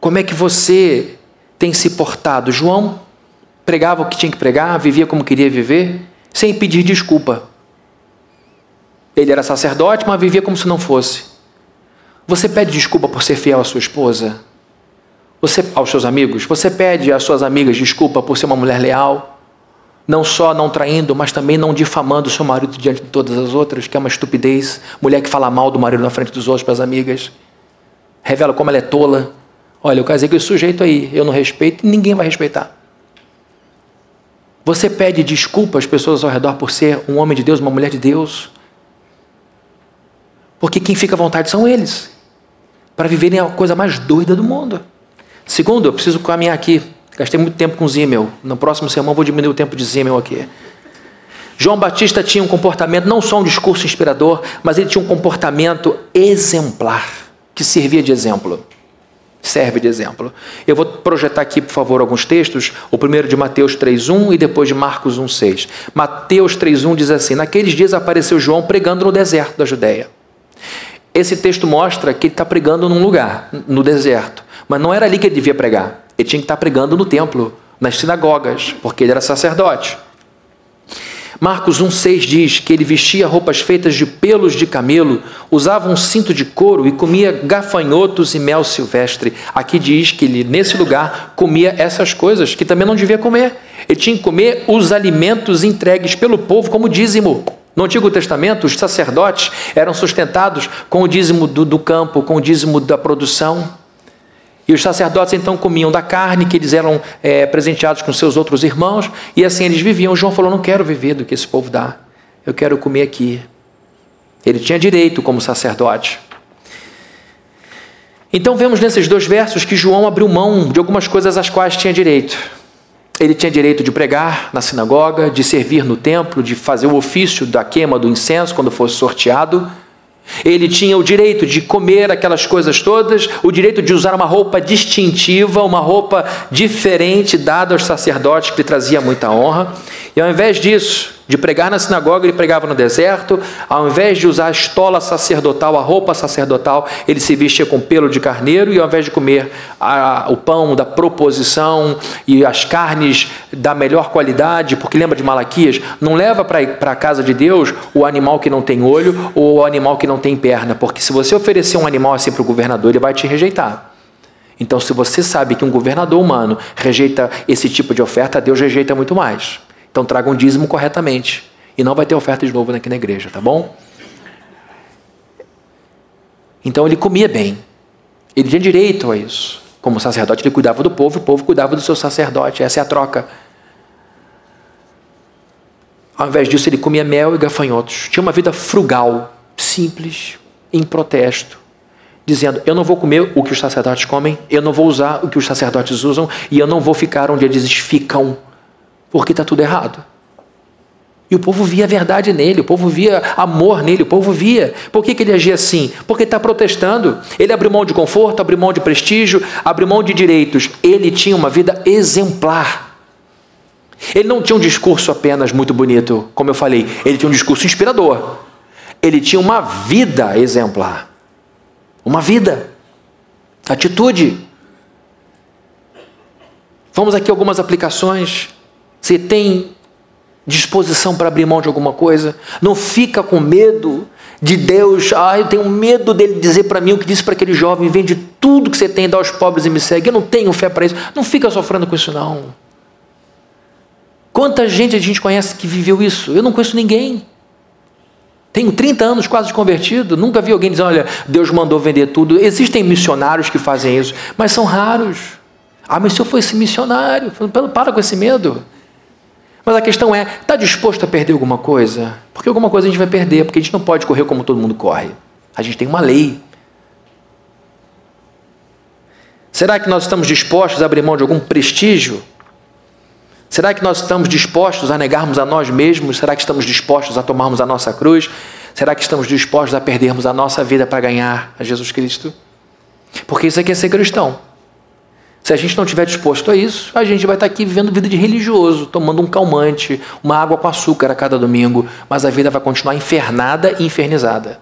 Como é que você tem se portado? João pregava o que tinha que pregar, vivia como queria viver, sem pedir desculpa. Ele era sacerdote, mas vivia como se não fosse. Você pede desculpa por ser fiel à sua esposa? Você aos seus amigos? Você pede às suas amigas desculpa por ser uma mulher leal? Não só não traindo, mas também não difamando seu marido diante de todas as outras, que é uma estupidez. Mulher que fala mal do marido na frente dos outros para as amigas. Revela como ela é tola. Olha, eu casei com esse sujeito aí, eu não respeito e ninguém vai respeitar. Você pede desculpa às pessoas ao redor por ser um homem de Deus, uma mulher de Deus. Porque quem fica à vontade são eles. Para viverem a coisa mais doida do mundo. Segundo, eu preciso caminhar aqui. Gastei muito tempo com Zimmel. No próximo sermão vou diminuir o tempo de Zimmel aqui. João Batista tinha um comportamento, não só um discurso inspirador, mas ele tinha um comportamento exemplar, que servia de exemplo serve de exemplo. Eu vou projetar aqui, por favor, alguns textos, o primeiro de Mateus 3:1 e depois de Marcos 1:6. Mateus 3:1 diz assim: Naqueles dias apareceu João pregando no deserto da Judéia. Esse texto mostra que ele está pregando num lugar, no deserto, mas não era ali que ele devia pregar. Ele tinha que estar tá pregando no templo, nas sinagogas, porque ele era sacerdote. Marcos 1,6 diz que ele vestia roupas feitas de pelos de camelo, usava um cinto de couro e comia gafanhotos e mel silvestre. Aqui diz que ele, nesse lugar, comia essas coisas que também não devia comer. Ele tinha que comer os alimentos entregues pelo povo como dízimo. No Antigo Testamento, os sacerdotes eram sustentados com o dízimo do, do campo, com o dízimo da produção. E os sacerdotes então comiam da carne que eles eram é, presenteados com seus outros irmãos, e assim eles viviam. João falou: Não quero viver do que esse povo dá, eu quero comer aqui. Ele tinha direito como sacerdote. Então vemos nesses dois versos que João abriu mão de algumas coisas às quais tinha direito. Ele tinha direito de pregar na sinagoga, de servir no templo, de fazer o ofício da queima do incenso quando fosse sorteado. Ele tinha o direito de comer aquelas coisas todas, o direito de usar uma roupa distintiva, uma roupa diferente dada aos sacerdotes que lhe trazia muita honra. E ao invés disso, de pregar na sinagoga, ele pregava no deserto. Ao invés de usar a estola sacerdotal, a roupa sacerdotal, ele se vestia com pelo de carneiro. E ao invés de comer a, o pão da proposição e as carnes da melhor qualidade, porque lembra de Malaquias, não leva para a casa de Deus o animal que não tem olho ou o animal que não tem perna, porque se você oferecer um animal assim para o governador, ele vai te rejeitar. Então, se você sabe que um governador humano rejeita esse tipo de oferta, Deus rejeita muito mais. Então traga um dízimo corretamente. E não vai ter oferta de novo aqui na igreja, tá bom? Então ele comia bem. Ele tinha direito a isso. Como sacerdote, ele cuidava do povo, o povo cuidava do seu sacerdote. Essa é a troca. Ao invés disso, ele comia mel e gafanhotos. Tinha uma vida frugal, simples, em protesto, dizendo: Eu não vou comer o que os sacerdotes comem, eu não vou usar o que os sacerdotes usam, e eu não vou ficar onde eles ficam, porque está tudo errado. E o povo via a verdade nele, o povo via amor nele, o povo via. Por que, que ele agia assim? Porque está protestando. Ele abriu mão de conforto, abriu mão de prestígio, abriu mão de direitos. Ele tinha uma vida exemplar. Ele não tinha um discurso apenas muito bonito, como eu falei, ele tinha um discurso inspirador. Ele tinha uma vida exemplar. Uma vida. Atitude. Vamos aqui algumas aplicações. Você tem disposição para abrir mão de alguma coisa. Não fica com medo de Deus. Ah, eu tenho medo dele dizer para mim o que disse para aquele jovem: vende tudo que você tem, dá aos pobres e me segue. Eu não tenho fé para isso. Não fica sofrendo com isso, não. Quanta gente a gente conhece que viveu isso? Eu não conheço ninguém. Tenho 30 anos quase convertido, nunca vi alguém dizer: olha, Deus mandou vender tudo. Existem missionários que fazem isso, mas são raros. Ah, mas se eu fosse missionário, para com esse medo. Mas a questão é: está disposto a perder alguma coisa? Porque alguma coisa a gente vai perder, porque a gente não pode correr como todo mundo corre. A gente tem uma lei. Será que nós estamos dispostos a abrir mão de algum prestígio? Será que nós estamos dispostos a negarmos a nós mesmos? Será que estamos dispostos a tomarmos a nossa cruz? Será que estamos dispostos a perdermos a nossa vida para ganhar a Jesus Cristo? Porque isso aqui é ser cristão. Se a gente não estiver disposto a isso, a gente vai estar aqui vivendo vida de religioso, tomando um calmante, uma água com açúcar a cada domingo, mas a vida vai continuar infernada e infernizada.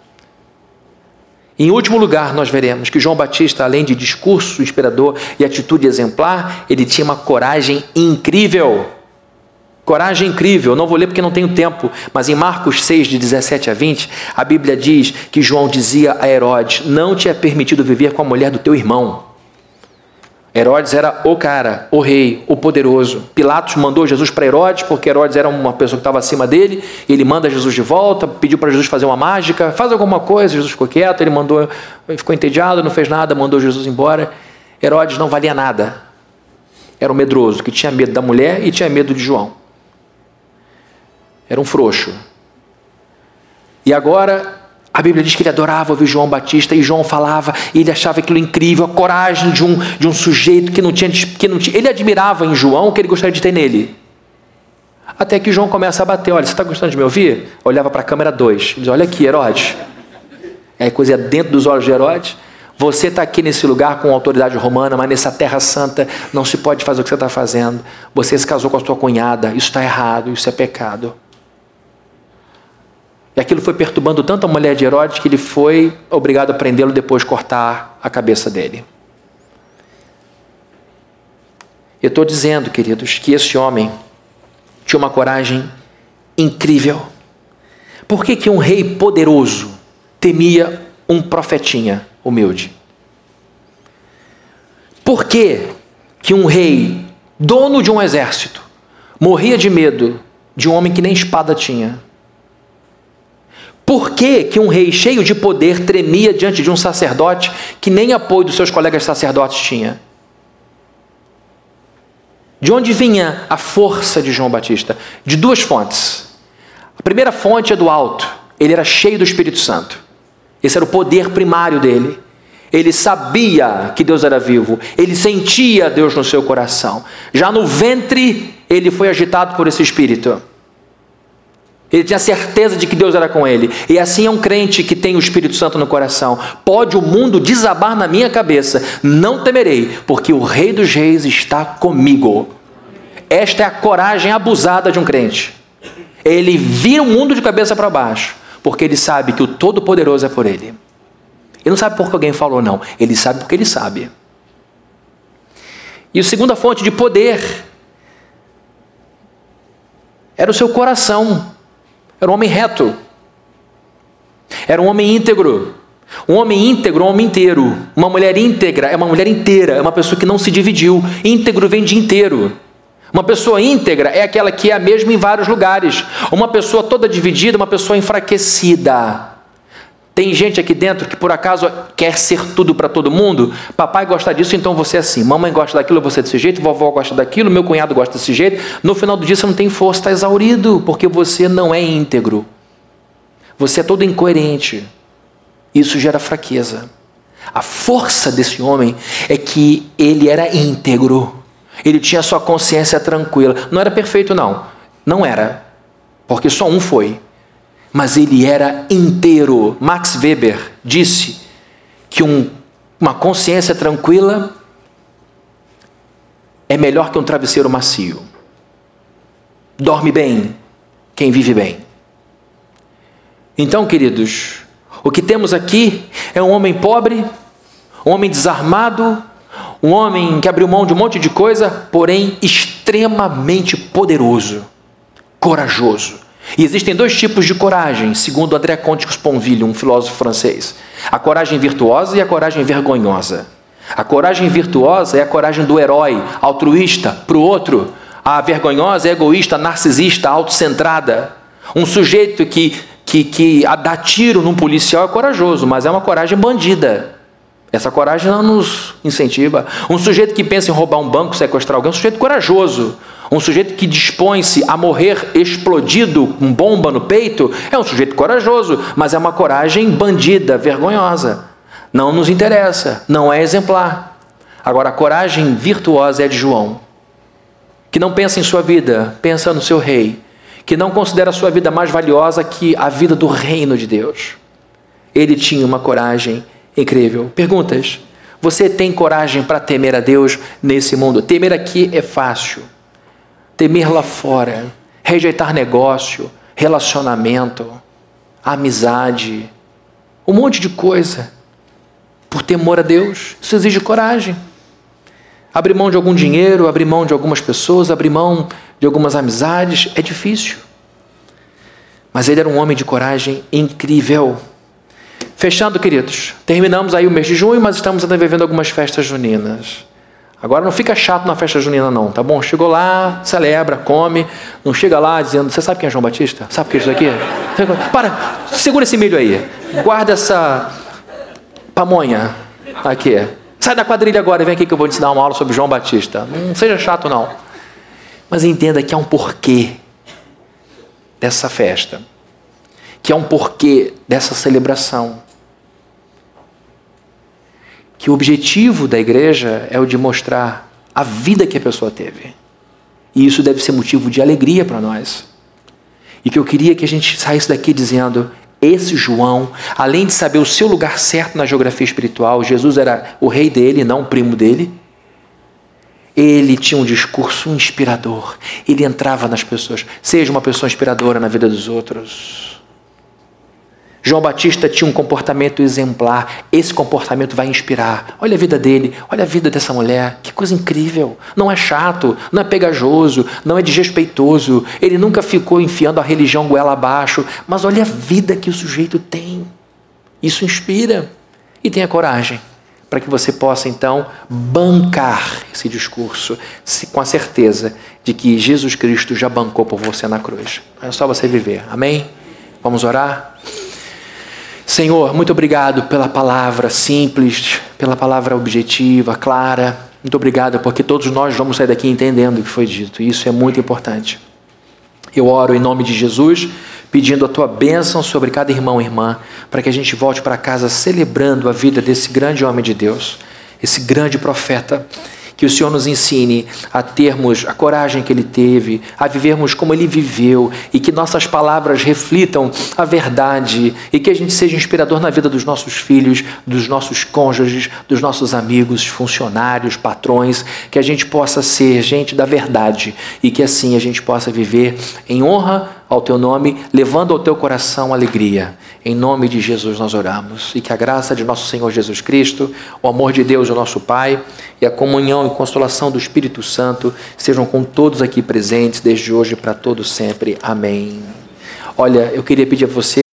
Em último lugar, nós veremos que João Batista, além de discurso inspirador e atitude exemplar, ele tinha uma coragem incrível. Coragem incrível, não vou ler porque não tenho tempo, mas em Marcos 6, de 17 a 20, a Bíblia diz que João dizia a Herodes: Não te é permitido viver com a mulher do teu irmão. Herodes era o cara, o rei, o poderoso. Pilatos mandou Jesus para Herodes, porque Herodes era uma pessoa que estava acima dele. Ele manda Jesus de volta, pediu para Jesus fazer uma mágica, faz alguma coisa. Jesus ficou quieto, ele mandou, ficou entediado, não fez nada, mandou Jesus embora. Herodes não valia nada. Era um medroso que tinha medo da mulher e tinha medo de João. Era um frouxo. E agora a Bíblia diz que ele adorava ouvir João Batista e João falava e ele achava aquilo incrível, a coragem de um, de um sujeito que não, tinha, que não tinha. Ele admirava em João o que ele gostaria de ter nele. Até que João começa a bater: Olha, você está gostando de me ouvir? Olhava para a câmera 2. Diz: Olha aqui, Herodes. É coisa dentro dos olhos de Herodes. Você está aqui nesse lugar com autoridade romana, mas nessa terra santa não se pode fazer o que você está fazendo. Você se casou com a sua cunhada, isso está errado, isso é pecado. E aquilo foi perturbando tanto a mulher de Herodes que ele foi obrigado a prendê-lo depois cortar a cabeça dele. Eu estou dizendo, queridos, que esse homem tinha uma coragem incrível. Por que, que um rei poderoso temia um profetinha humilde? Por que, que um rei, dono de um exército, morria de medo de um homem que nem espada tinha? Por que, que um rei cheio de poder tremia diante de um sacerdote que nem apoio dos seus colegas sacerdotes tinha? De onde vinha a força de João Batista? De duas fontes. A primeira fonte é do alto. Ele era cheio do Espírito Santo. Esse era o poder primário dele. Ele sabia que Deus era vivo, ele sentia Deus no seu coração. Já no ventre, ele foi agitado por esse espírito. Ele tinha certeza de que Deus era com ele. E assim é um crente que tem o Espírito Santo no coração. Pode o mundo desabar na minha cabeça, não temerei, porque o Rei dos Reis está comigo. Esta é a coragem abusada de um crente. Ele vira o mundo de cabeça para baixo, porque ele sabe que o Todo-Poderoso é por ele. Ele não sabe porque alguém falou, não. Ele sabe porque ele sabe. E a segunda fonte de poder era o seu coração. Era um homem reto. Era um homem íntegro. Um homem íntegro é um homem inteiro. Uma mulher íntegra é uma mulher inteira, é uma pessoa que não se dividiu. Íntegro vem de inteiro. Uma pessoa íntegra é aquela que é a mesma em vários lugares. Uma pessoa toda dividida uma pessoa enfraquecida. Tem gente aqui dentro que por acaso quer ser tudo para todo mundo. Papai gosta disso, então você é assim. Mamãe gosta daquilo, você é desse jeito. Vovó gosta daquilo, meu cunhado gosta desse jeito. No final do dia você não tem força, está exaurido, porque você não é íntegro. Você é todo incoerente. Isso gera fraqueza. A força desse homem é que ele era íntegro. Ele tinha sua consciência tranquila. Não era perfeito, não. Não era. Porque só um foi mas ele era inteiro. Max Weber disse que um, uma consciência tranquila é melhor que um travesseiro macio. Dorme bem quem vive bem. Então, queridos, o que temos aqui é um homem pobre, um homem desarmado, um homem que abriu mão de um monte de coisa, porém extremamente poderoso, corajoso. E existem dois tipos de coragem, segundo André Comte Sponville, um filósofo francês: a coragem virtuosa e a coragem vergonhosa. A coragem virtuosa é a coragem do herói, altruísta, para o outro. A vergonhosa é egoísta, narcisista, autocentrada. Um sujeito que, que, que dá tiro num policial é corajoso, mas é uma coragem bandida. Essa coragem não nos incentiva. Um sujeito que pensa em roubar um banco, sequestrar alguém, é um sujeito corajoso. Um sujeito que dispõe-se a morrer explodido com bomba no peito é um sujeito corajoso, mas é uma coragem bandida, vergonhosa. Não nos interessa, não é exemplar. Agora, a coragem virtuosa é de João, que não pensa em sua vida, pensa no seu rei, que não considera sua vida mais valiosa que a vida do reino de Deus. Ele tinha uma coragem incrível. Perguntas: Você tem coragem para temer a Deus nesse mundo? Temer aqui é fácil temer lá fora, rejeitar negócio, relacionamento, amizade, um monte de coisa, por temor a Deus. Isso exige coragem. Abrir mão de algum dinheiro, abrir mão de algumas pessoas, abrir mão de algumas amizades, é difícil. Mas ele era um homem de coragem incrível. Fechando, queridos, terminamos aí o mês de junho, mas estamos ainda vivendo algumas festas juninas. Agora não fica chato na festa junina, não, tá bom? Chegou lá, celebra, come, não chega lá dizendo, você sabe quem é João Batista? Sabe o que é isso aqui? Para, segura esse milho aí, guarda essa pamonha aqui. Sai da quadrilha agora e vem aqui que eu vou te dar uma aula sobre João Batista. Não seja chato, não. Mas entenda que há um porquê dessa festa, que há um porquê dessa celebração que o objetivo da igreja é o de mostrar a vida que a pessoa teve. E isso deve ser motivo de alegria para nós. E que eu queria que a gente saísse daqui dizendo: esse João, além de saber o seu lugar certo na geografia espiritual, Jesus era o rei dele, não o primo dele. Ele tinha um discurso inspirador. Ele entrava nas pessoas. Seja uma pessoa inspiradora na vida dos outros. João Batista tinha um comportamento exemplar. Esse comportamento vai inspirar. Olha a vida dele, olha a vida dessa mulher. Que coisa incrível. Não é chato, não é pegajoso, não é desrespeitoso. Ele nunca ficou enfiando a religião goela abaixo. Mas olha a vida que o sujeito tem. Isso inspira. E tenha coragem para que você possa então bancar esse discurso com a certeza de que Jesus Cristo já bancou por você na cruz. É só você viver. Amém? Vamos orar? Senhor, muito obrigado pela palavra simples, pela palavra objetiva, clara. Muito obrigado, porque todos nós vamos sair daqui entendendo o que foi dito. E isso é muito importante. Eu oro em nome de Jesus, pedindo a tua bênção sobre cada irmão e irmã, para que a gente volte para casa celebrando a vida desse grande homem de Deus, esse grande profeta que o Senhor nos ensine a termos a coragem que ele teve, a vivermos como ele viveu e que nossas palavras reflitam a verdade e que a gente seja inspirador na vida dos nossos filhos, dos nossos cônjuges, dos nossos amigos, funcionários, patrões, que a gente possa ser gente da verdade e que assim a gente possa viver em honra ao teu nome, levando ao teu coração alegria. Em nome de Jesus nós oramos. E que a graça de nosso Senhor Jesus Cristo, o amor de Deus, o nosso Pai, e a comunhão e consolação do Espírito Santo sejam com todos aqui presentes, desde hoje para todos sempre. Amém. Olha, eu queria pedir a você.